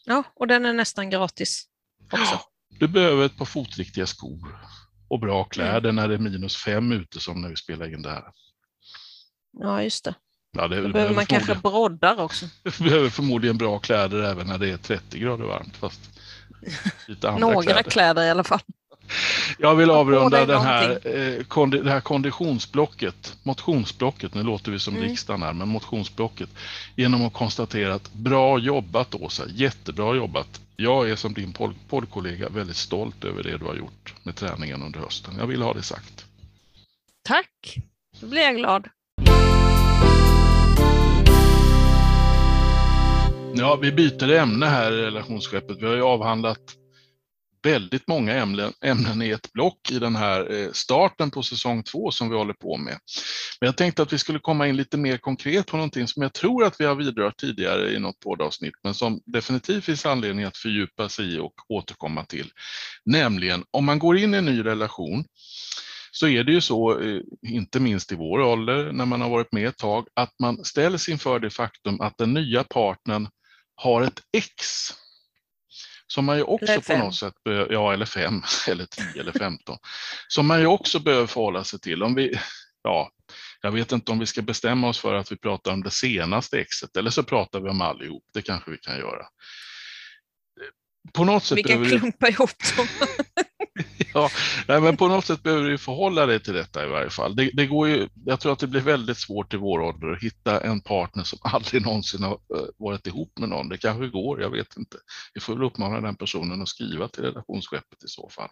Ja, och den är nästan gratis också.
Du behöver ett par fotriktiga skor och bra kläder mm. när det är minus fem ute som när vi spelar in det här.
Ja, just det. Ja, det, Då behöver man kanske broddar också.
Du behöver förmodligen bra kläder även när det är 30 grader varmt. Fast
lite andra Några kläder. kläder i alla fall.
Jag vill avrunda den här, eh, det här konditionsblocket, motionsblocket, nu låter vi som mm. riksdagen här, men motionsblocket, genom att konstatera att bra jobbat Åsa, jättebra jobbat. Jag är som din poddkollega väldigt stolt över det du har gjort med träningen under hösten. Jag vill ha det sagt.
Tack, då blir jag glad.
Ja, vi byter ämne här i relationsskeppet. Vi har ju avhandlat väldigt många ämnen, ämnen i ett block i den här eh, starten på säsong två som vi håller på med. Men jag tänkte att vi skulle komma in lite mer konkret på någonting som jag tror att vi har vidrört tidigare i något poddavsnitt, men som definitivt finns anledning att fördjupa sig i och återkomma till. Nämligen om man går in i en ny relation så är det ju så, eh, inte minst i vår ålder, när man har varit med ett tag, att man ställs inför det faktum att den nya partnern har ett ex som man ju också på något sätt, ja eller fem eller tio eller femton, som man ju också behöver förhålla sig till. Om vi, ja, jag vet inte om vi ska bestämma oss för att vi pratar om det senaste exet eller så pratar vi om allihop, det kanske vi kan göra.
På något sätt vi kan klumpa ihop dem.
ja, nej, men på något sätt behöver du förhålla dig till detta i varje fall. Det, det, går ju, jag tror att det blir väldigt svårt i vår ålder att hitta en partner som aldrig någonsin har eh, varit ihop med någon. Det kanske går, jag vet inte. Vi får väl uppmana den personen att skriva till relationsskeppet i så fall.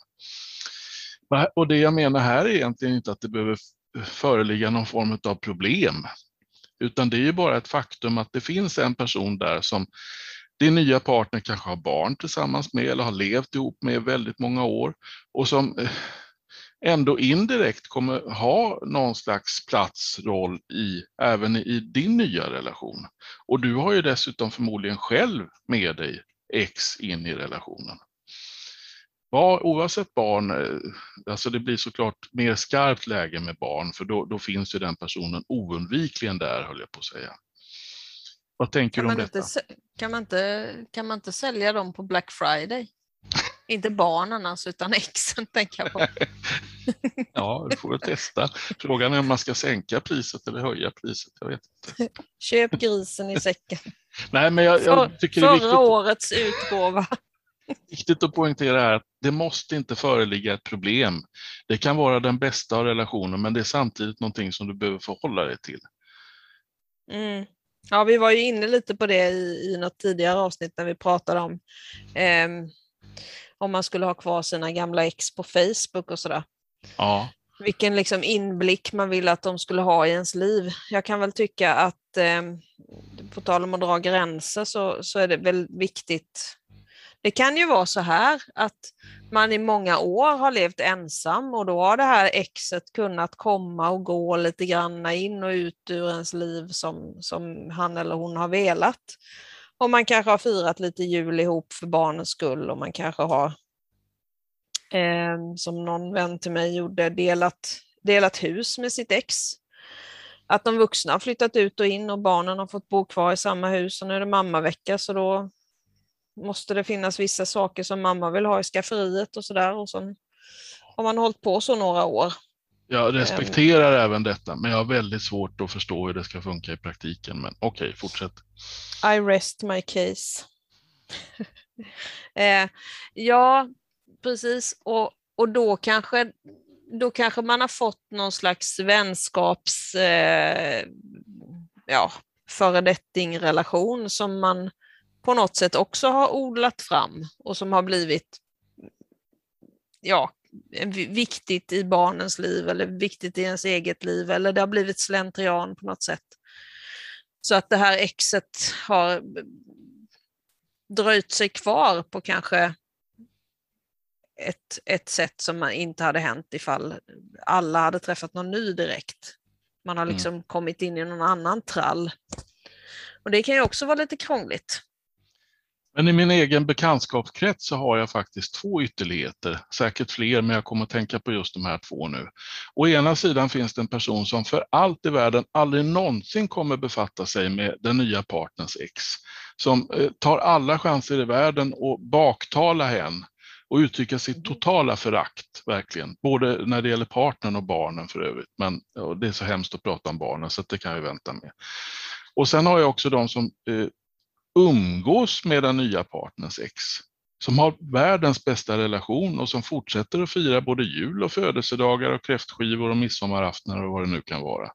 Och det jag menar här är egentligen inte att det behöver föreligga någon form av problem, utan det är ju bara ett faktum att det finns en person där som din nya partner kanske har barn tillsammans med eller har levt ihop med väldigt många år och som eh, ändå indirekt kommer ha någon slags plats, roll i, även i din nya relation. Och du har ju dessutom förmodligen själv med dig X in i relationen. Oavsett barn, eh, alltså det blir såklart mer skarpt läge med barn för då, då finns ju den personen oundvikligen där höll jag på att säga. Vad tänker kan du om detta?
Inte, kan, man inte, kan man inte sälja dem på Black Friday? inte barnen alltså, utan exen tänker jag på.
ja, du får väl testa. Frågan är om man ska sänka priset eller höja priset. Jag vet inte.
Köp grisen i säcken.
Nej, men jag, jag tycker
För,
det är viktigt.
Förra årets utgåva.
Viktigt att poängtera här att det måste inte föreligga ett problem. Det kan vara den bästa av relationer, men det är samtidigt någonting som du behöver förhålla dig till.
Mm. Ja, vi var ju inne lite på det i, i något tidigare avsnitt när vi pratade om eh, om man skulle ha kvar sina gamla ex på Facebook och sådär.
Ja.
Vilken liksom inblick man vill att de skulle ha i ens liv. Jag kan väl tycka att, eh, på tal om att dra gränser, så, så är det väl viktigt det kan ju vara så här att man i många år har levt ensam och då har det här exet kunnat komma och gå lite grann in och ut ur ens liv som, som han eller hon har velat. Och man kanske har firat lite jul ihop för barnens skull och man kanske har, eh, som någon vän till mig gjorde, delat, delat hus med sitt ex. Att de vuxna har flyttat ut och in och barnen har fått bo kvar i samma hus och nu är det mammavecka så då måste det finnas vissa saker som mamma vill ha i skafferiet och sådär. Och så har man hållit på så några år.
Jag respekterar um, även detta, men jag har väldigt svårt att förstå hur det ska funka i praktiken. Men okej, okay, fortsätt.
I rest my case. eh, ja, precis. Och, och då kanske då kanske man har fått någon slags vänskaps, eh, ja, föredetting-relation som man på något sätt också har odlat fram och som har blivit ja, viktigt i barnens liv eller viktigt i ens eget liv eller det har blivit slentrian på något sätt. Så att det här exet har dröjt sig kvar på kanske ett, ett sätt som inte hade hänt ifall alla hade träffat någon ny direkt. Man har mm. liksom mm. kommit in i någon annan trall. Och det kan ju också vara lite krångligt.
Men i min egen bekantskapskrets så har jag faktiskt två ytterligheter, säkert fler, men jag kommer att tänka på just de här två nu. Å ena sidan finns det en person som för allt i världen aldrig någonsin kommer befatta sig med den nya partners ex, som eh, tar alla chanser i världen och baktala hen och uttrycka sitt totala förakt, verkligen. Både när det gäller partnern och barnen för övrigt. Men det är så hemskt att prata om barnen så det kan vi vänta med. Och sen har jag också de som eh, umgås med den nya partners ex, som har världens bästa relation och som fortsätter att fira både jul och födelsedagar och kräftskivor och midsommaraftnar och vad det nu kan vara.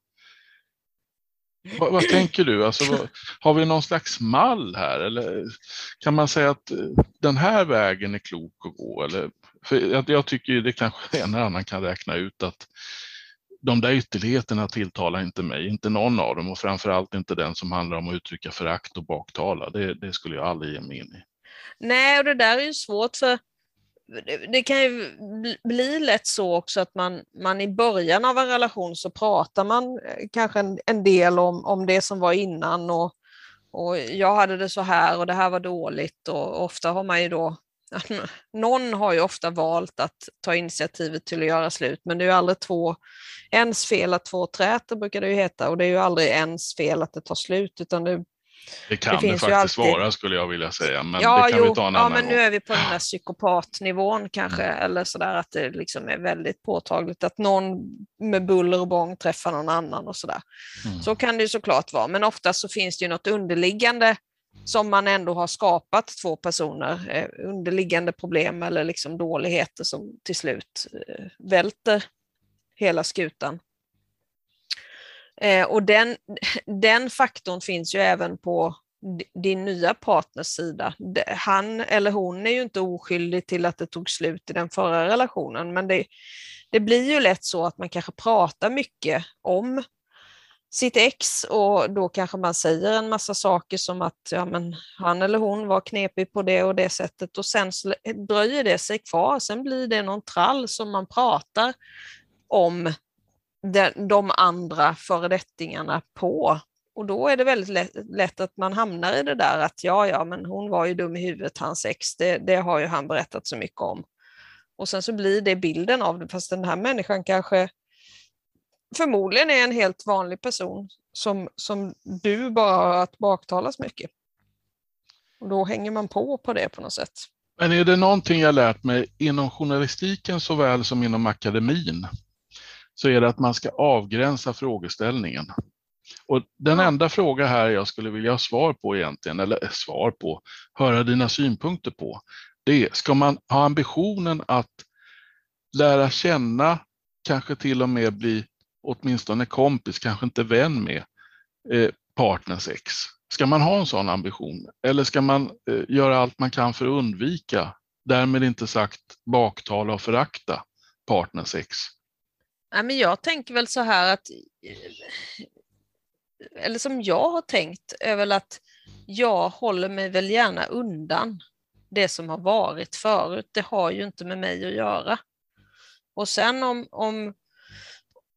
Vad, vad tänker du? Alltså, vad, har vi någon slags mall här? Eller kan man säga att eh, den här vägen är klok att gå? Eller, för jag, jag tycker det kanske en eller annan kan räkna ut att de där ytterligheterna tilltalar inte mig, inte någon av dem och framförallt inte den som handlar om att uttrycka förakt och baktala. Det, det skulle jag aldrig ge mig in i.
Nej, och det där är ju svårt för det kan ju bli lätt så också att man, man i början av en relation så pratar man eh, kanske en, en del om, om det som var innan och, och jag hade det så här och det här var dåligt och ofta har man ju då någon har ju ofta valt att ta initiativet till att göra slut, men det är ju aldrig två, ens fel att två träter brukar det ju heta och det är ju aldrig ens fel att det tar slut utan det
det kan det, det faktiskt alltid... vara skulle jag vilja säga, men ja, det kan jo, vi ta en
ja,
annan
men gång. Nu är vi på den här psykopatnivån kanske, mm. eller sådär att det liksom är väldigt påtagligt att någon med buller och bång träffar någon annan och sådär. Mm. Så kan det ju såklart vara, men ofta så finns det ju något underliggande som man ändå har skapat två personer, eh, underliggande problem eller liksom dåligheter som till slut eh, välter hela skutan. Eh, och den, den faktorn finns ju även på din nya partners sida. Han eller hon är ju inte oskyldig till att det tog slut i den förra relationen, men det, det blir ju lätt så att man kanske pratar mycket om sitt ex och då kanske man säger en massa saker som att ja, men han eller hon var knepig på det och det sättet och sen dröjer det sig kvar. Sen blir det någon trall som man pratar om de andra föredettingarna på. Och då är det väldigt lätt, lätt, att man hamnar i det där att ja, ja, men hon var ju dum i huvudet, hans ex, det, det har ju han berättat så mycket om. Och sen så blir det bilden av det, fast den här människan kanske förmodligen är en helt vanlig person som, som du bara har att baktalas mycket. Och då hänger man på på det på något sätt.
Men är det någonting jag lärt mig inom journalistiken såväl som inom akademin så är det att man ska avgränsa frågeställningen. Och den enda fråga här jag skulle vilja ha svar på egentligen, eller svar på, höra dina synpunkter på, det är, ska man ha ambitionen att lära känna, kanske till och med bli åtminstone kompis, kanske inte vän med eh, partners ex? Ska man ha en sån ambition? Eller ska man eh, göra allt man kan för att undvika, därmed inte sagt baktala och förakta partners ex?
Ja, men jag tänker väl så här att, eller som jag har tänkt, är väl att jag håller mig väl gärna undan det som har varit förut. Det har ju inte med mig att göra. Och sen om, om,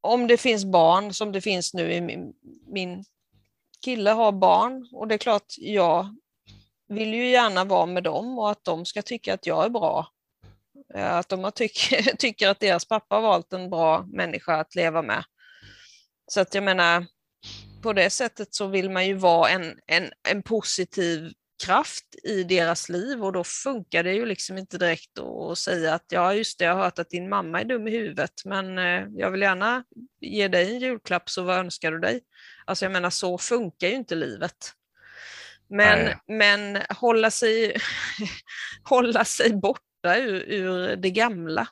om det finns barn som det finns nu i min, min kille har barn och det är klart jag vill ju gärna vara med dem och att de ska tycka att jag är bra. Eh, att de tycker, tycker att deras pappa har valt en bra människa att leva med. Så att jag menar, på det sättet så vill man ju vara en, en, en positiv kraft i deras liv och då funkar det ju liksom inte direkt att säga att ja just det, jag har hört att din mamma är dum i huvudet men eh, jag vill gärna ge dig en julklapp så vad önskar du dig? Alltså jag menar så funkar ju inte livet. Men, men hålla, sig, hålla sig borta ur, ur det gamla.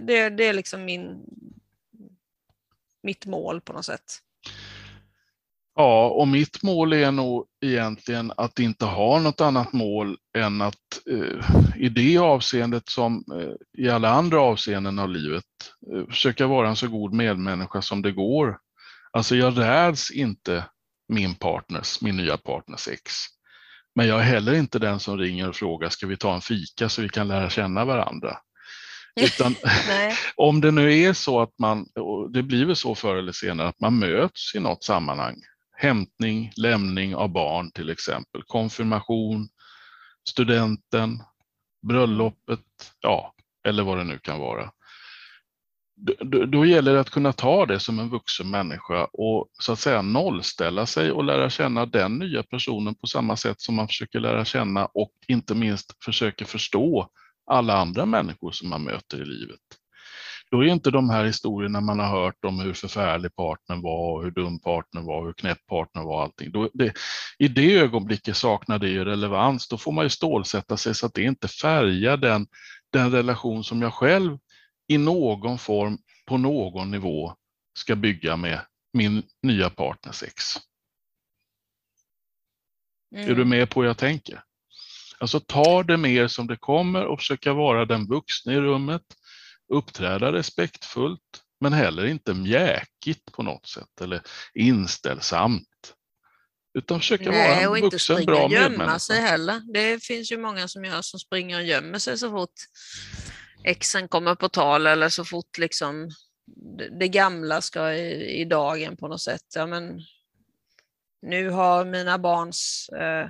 Det, det är liksom min, mitt mål på något sätt.
Ja, och mitt mål är nog egentligen att inte ha något annat mål än att eh, i det avseendet som eh, i alla andra avseenden av livet eh, försöka vara en så god medmänniska som det går. Alltså jag räds inte min partners, min nya partners ex. Men jag är heller inte den som ringer och frågar, ska vi ta en fika så vi kan lära känna varandra? Utan om det nu är så att man, och det blir väl så förr eller senare, att man möts i något sammanhang. Hämtning, lämning av barn till exempel, konfirmation, studenten, bröllopet, ja, eller vad det nu kan vara då, då gäller det att kunna ta det som en vuxen människa och så att säga nollställa sig och lära känna den nya personen på samma sätt som man försöker lära känna och inte minst försöker förstå alla andra människor som man möter i livet. Då är inte de här historierna man har hört om hur förfärlig partnern var, hur dum partnern var, hur knäpp partnern var, allting. Då det, I det ögonblicket saknar det ju relevans. Då får man ju stålsätta sig så att det inte färgar den, den relation som jag själv i någon form på någon nivå ska bygga med min nya partners ex. Mm. Är du mm. med på hur jag tänker? Alltså ta det mer som det kommer och försöka vara den vuxna i rummet, uppträda respektfullt men heller inte mjäkigt på något sätt eller inställsamt. Utan försöka
Nej,
vara en
och
vuxen, bra
medmänniska. inte gömma sig heller. Det finns ju många som gör som springer och gömmer sig så fort exen kommer på tal eller så fort liksom det gamla ska i, i dagen på något sätt. Ja, men nu har mina barns eh,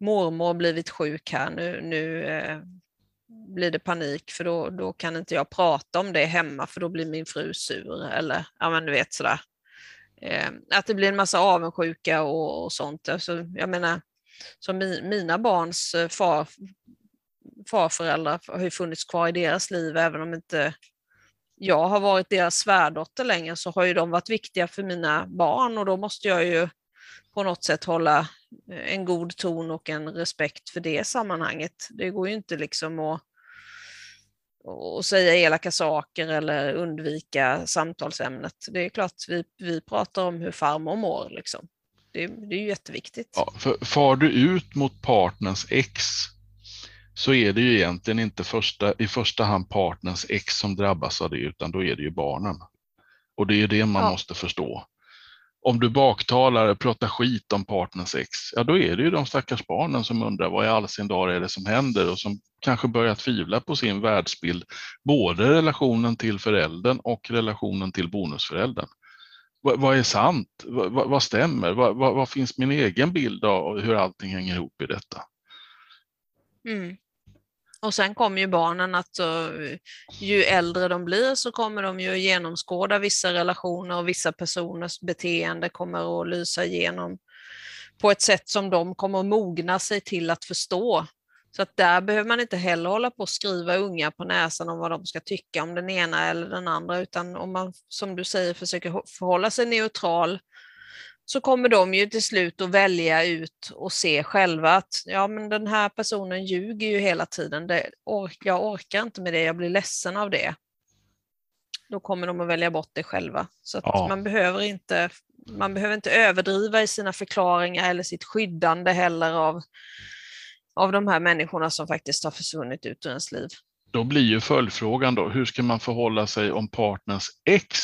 mormor blivit sjuk här, nu, nu eh, blir det panik för då, då kan inte jag prata om det hemma för då blir min fru sur eller ja men du vet sådär. Eh, att det blir en massa avundsjuka och, och sånt. Alltså, jag menar, så mi, mina barns eh, far, farföräldrar har ju funnits kvar i deras liv, även om inte jag har varit deras svärdotter längre så har ju de varit viktiga för mina barn och då måste jag ju på något sätt hålla eh, en god ton och en respekt för det sammanhanget. Det går ju inte liksom att, att säga elaka saker eller undvika samtalsämnet. Det är klart vi, vi pratar om hur farmor mår. Liksom. Det, det är ju jätteviktigt.
Ja, för far du ut mot partners ex så är det ju egentligen inte första, i första hand partners ex som drabbas av det, utan då är det ju barnen. Och det är det man ja. måste förstå. Om du baktalar, pratar skit om partners ex, ja då är det ju de stackars barnen som undrar vad i all sin dag är det som händer och som kanske börjar tvivla på sin världsbild, både relationen till föräldern och relationen till bonusföräldern. Vad, vad är sant? Vad, vad stämmer? Vad, vad, finns min egen bild av hur allting hänger ihop i detta?
Mm. Och sen kommer ju barnen att eh, ju äldre de blir så kommer de ju genomskåda vissa relationer och vissa personers beteende kommer att lysa igenom på ett sätt som de kommer att mogna sig till att förstå. Så att där behöver man inte heller hålla på och skriva unga på näsan om vad de ska tycka om den ena eller den andra, utan om man som du säger försöker förhålla sig neutral så kommer de ju till slut att välja ut och se själva att ja, men den här personen ljuger ju hela tiden. Det, or jag orkar inte med det, jag blir ledsen av det. Då kommer de att välja bort det själva. Så ja. man, behöver inte, man behöver inte överdriva i sina förklaringar eller sitt skyddande heller av, av de här människorna som faktiskt har försvunnit ut ur ens liv.
Då blir ju följdfrågan då, hur ska man förhålla sig om partners ex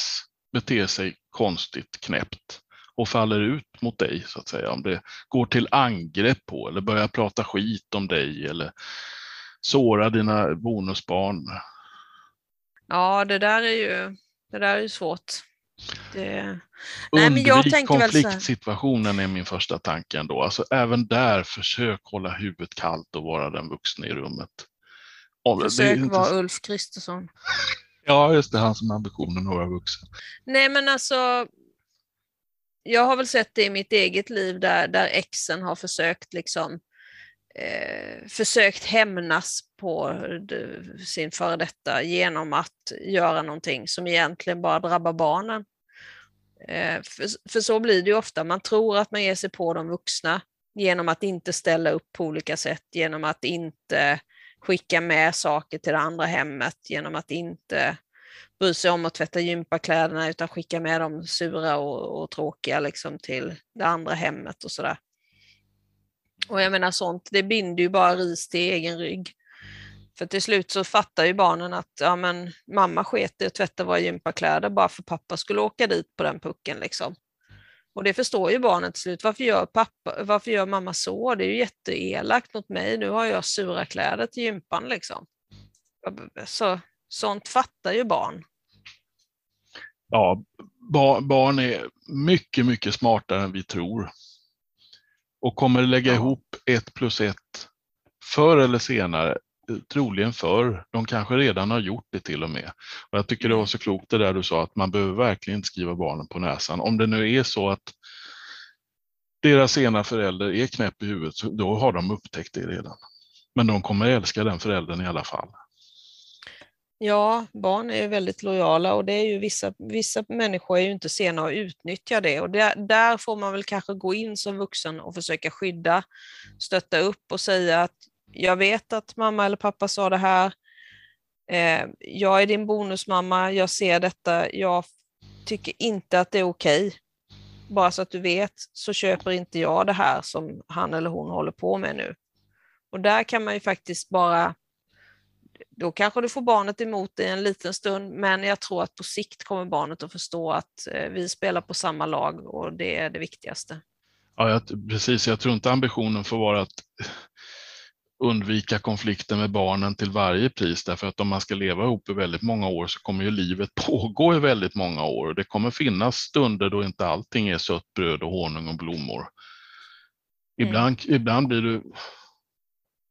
beter sig konstigt knäppt? Och faller ut mot dig så att säga. Om det går till angrepp på eller börjar prata skit om dig eller såra dina bonusbarn.
Ja, det där är ju, det där är ju svårt. Det...
Undvik konfliktsituationen är min första tanke ändå. Alltså även där, försök hålla huvudet kallt och vara den vuxna i rummet.
Försök inte... vara Ulf Kristersson.
ja, just det, han som har ambitionen att vara vuxen.
Nej, men alltså, jag har väl sett det i mitt eget liv där, där exen har försökt liksom eh, försökt hämnas på sin före detta genom att göra någonting som egentligen bara drabbar barnen. Eh, för, för, så blir det ju ofta, man tror att man ger sig på de vuxna genom att inte ställa upp på olika sätt, genom att inte skicka med saker till det andra hemmet, genom att inte bry sig om att tvätta gympakläderna utan skicka med dem sura och, och tråkiga liksom till det andra hemmet och sådär. Och jag menar sånt, det binder ju bara ris till egen rygg. För till slut så fattar ju barnen att ja, men, mamma sket i att tvätta våra gympakläder bara för pappa skulle åka dit på den pucken. Liksom. Och det förstår ju barnen till slut. Varför gör, pappa, varför gör mamma så? Det är ju jätteelakt mot mig. Nu har jag sura kläder till gympan. Liksom. Så, sånt fattar ju barn.
Ja, barn är mycket, mycket smartare än vi tror och kommer lägga ja. ihop ett plus ett förr eller senare, troligen förr. De kanske redan har gjort det till och med. Och jag tycker det var mm. så klokt det där du sa att man behöver verkligen inte skriva barnen på näsan. Om det nu är så att deras ena förälder är knäpp i huvudet, då har de upptäckt det redan. Men de kommer älska den föräldern i alla fall.
Ja, barn är väldigt lojala och det är ju vissa, vissa människor är ju inte sena att utnyttja det och där, där får man väl kanske gå in som vuxen och försöka skydda, stötta upp och säga att jag vet att mamma eller pappa sa det här. Eh, jag är din bonusmamma, jag ser detta, jag tycker inte att det är okej. Okay. Bara så att du vet så köper inte jag det här som han eller hon håller på med nu. Och där kan man ju faktiskt bara då kanske du får barnet emot dig en liten stund, men jag tror att på sikt kommer barnet att förstå att eh, vi spelar på samma lag och det är det viktigaste.
Ja, jag, precis. Jag tror inte ambitionen får vara att undvika konflikter med barnen till varje pris, därför att om man ska leva ihop i väldigt många år så kommer ju livet pågå i väldigt många år. Det kommer finnas stunder då inte allting är sött bröd och honung och blommor. Mm. Ibland, mm. ibland blir du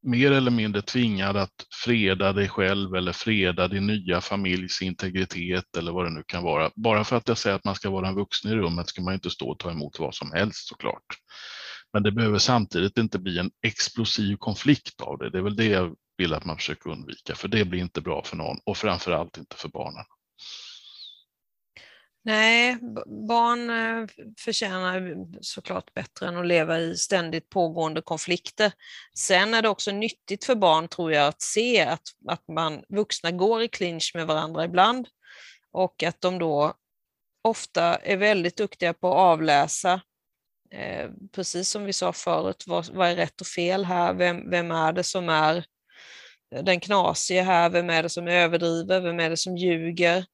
mer eller mindre tvingad att freda dig själv eller freda din nya familjs integritet eller vad det nu kan vara. Bara för att jag säger att man ska vara en vuxen i rummet ska man inte stå och ta emot vad som helst såklart. Men det behöver samtidigt inte bli en explosiv konflikt av det. Det är väl det jag vill att man försöker undvika, för det blir inte bra för någon och framför allt inte för barnen.
Nej, barn eh, förtjänar såklart bättre än att leva i ständigt pågående konflikter. Sen är det också nyttigt för barn, tror jag, att se att, att man vuxna går i clinch med varandra ibland och att de då ofta är väldigt duktiga på att avläsa, eh, precis som vi sa förut, vad, vad är rätt och fel här? Vem, vem är det som är den knasiga här? Vem är det som överdriver? Vem är det som ljuger?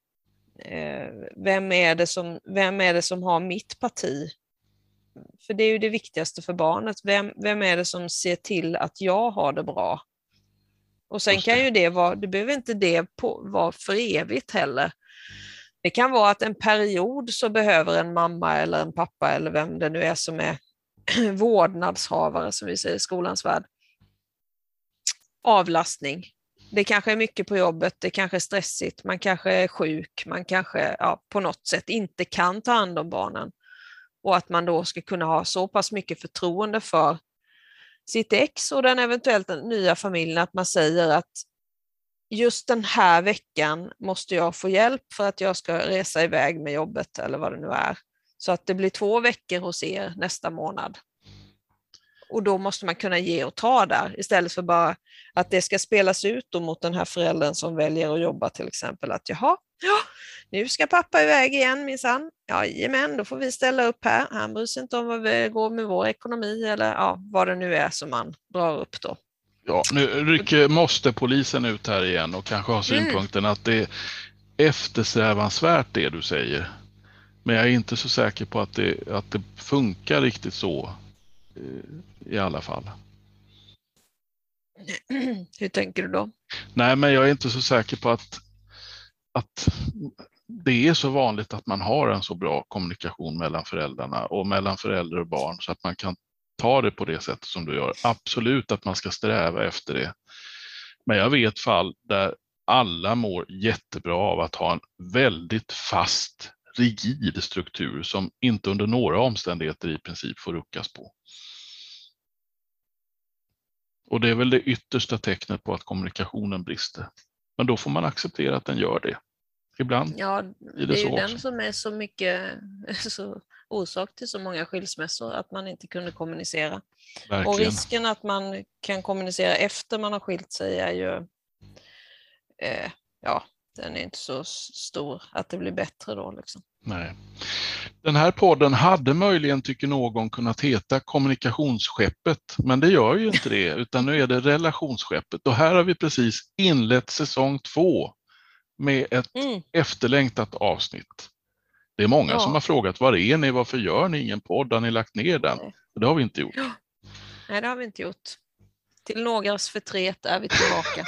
Eh, vem, är det som, vem är det som har mitt parti? För det är ju det viktigaste för barnet. Vem, vem är det som ser till att jag har det bra? Och sen kan ju det vara, det behöver inte det på, vara för evigt heller. Det kan vara att en period så behöver en mamma eller en pappa eller vem det nu är som är vårdnadshavare, som vi säger i skolans värld, avlastning det kanske är mycket på jobbet, det kanske är stressigt, man kanske är sjuk, man kanske ja, på något sätt inte kan ta hand om barnen. Och att man då ska kunna ha så pass mycket förtroende för sitt ex och den eventuellt nya familjen att man säger att just den här veckan måste jag få hjälp för att jag ska resa iväg med jobbet eller vad det nu är. Så att det blir två veckor hos er nästa månad. Och då måste man kunna ge och ta där istället för bara att det ska spelas ut mot den här föräldern som väljer att jobba till exempel. Att jaha, ja, nu ska pappa iväg igen minsann. Jajamän, då får vi ställa upp här. Han bryr sig inte om vad det går med vår ekonomi eller ja, vad det nu är som man drar upp då.
Ja, nu rycker måste polisen ut här igen och kanske har mm. synpunkten mm. att det är eftersträvansvärt det du säger. Men jag är inte så säker på att det, att det funkar riktigt så i alla fall.
Hur tänker du då?
Nej, men jag är inte så säker på att, att det är så vanligt att man har en så bra kommunikation mellan föräldrarna och mellan föräldrar och barn så att man kan ta det på det sättet som du gör. Absolut att man ska sträva efter det. Men jag vet fall där alla mår jättebra av att ha en väldigt fast, rigid struktur som inte under några omständigheter i princip får ruckas på. Och det är väl det yttersta tecknet på att kommunikationen brister. Men då får man acceptera att den gör det. Ibland
ja, det är det är ju den som är så mycket så orsak till så många skilsmässor, att man inte kunde kommunicera. Verkligen. Och risken att man kan kommunicera efter man har skilt sig är ju, eh, ja, den är inte så stor att det blir bättre då. Liksom.
Nej. Den här podden hade möjligen, tycker någon, kunnat heta kommunikationsskeppet, men det gör ju inte det, utan nu är det relationsskeppet. Och här har vi precis inlett säsong två med ett mm. efterlängtat avsnitt. Det är många ja. som har frågat, var är ni, varför gör ni ingen podd, har ni lagt ner den? Det har vi inte gjort.
Nej, det har vi inte gjort. Till någras förtret är vi tillbaka.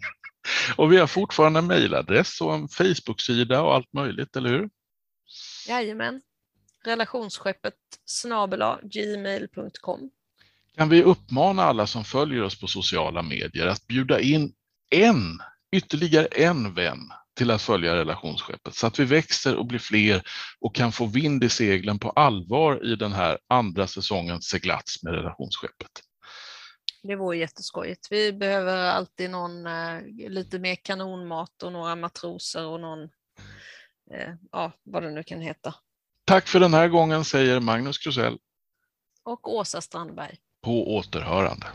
och vi har fortfarande en mejladress och en Facebook-sida och allt möjligt, eller hur?
Jajamän. Relationsskeppet snabela gmail.com.
Kan vi uppmana alla som följer oss på sociala medier att bjuda in en, ytterligare en vän till att följa relationsskeppet så att vi växer och blir fler och kan få vind i seglen på allvar i den här andra säsongens seglats med relationsskeppet.
Det vore jätteskojigt. Vi behöver alltid någon eh, lite mer kanonmat och några matroser och någon, ja, vad det nu kan heta.
Tack för den här gången säger Magnus Krusell.
Och Åsa Strandberg.
På återhörande.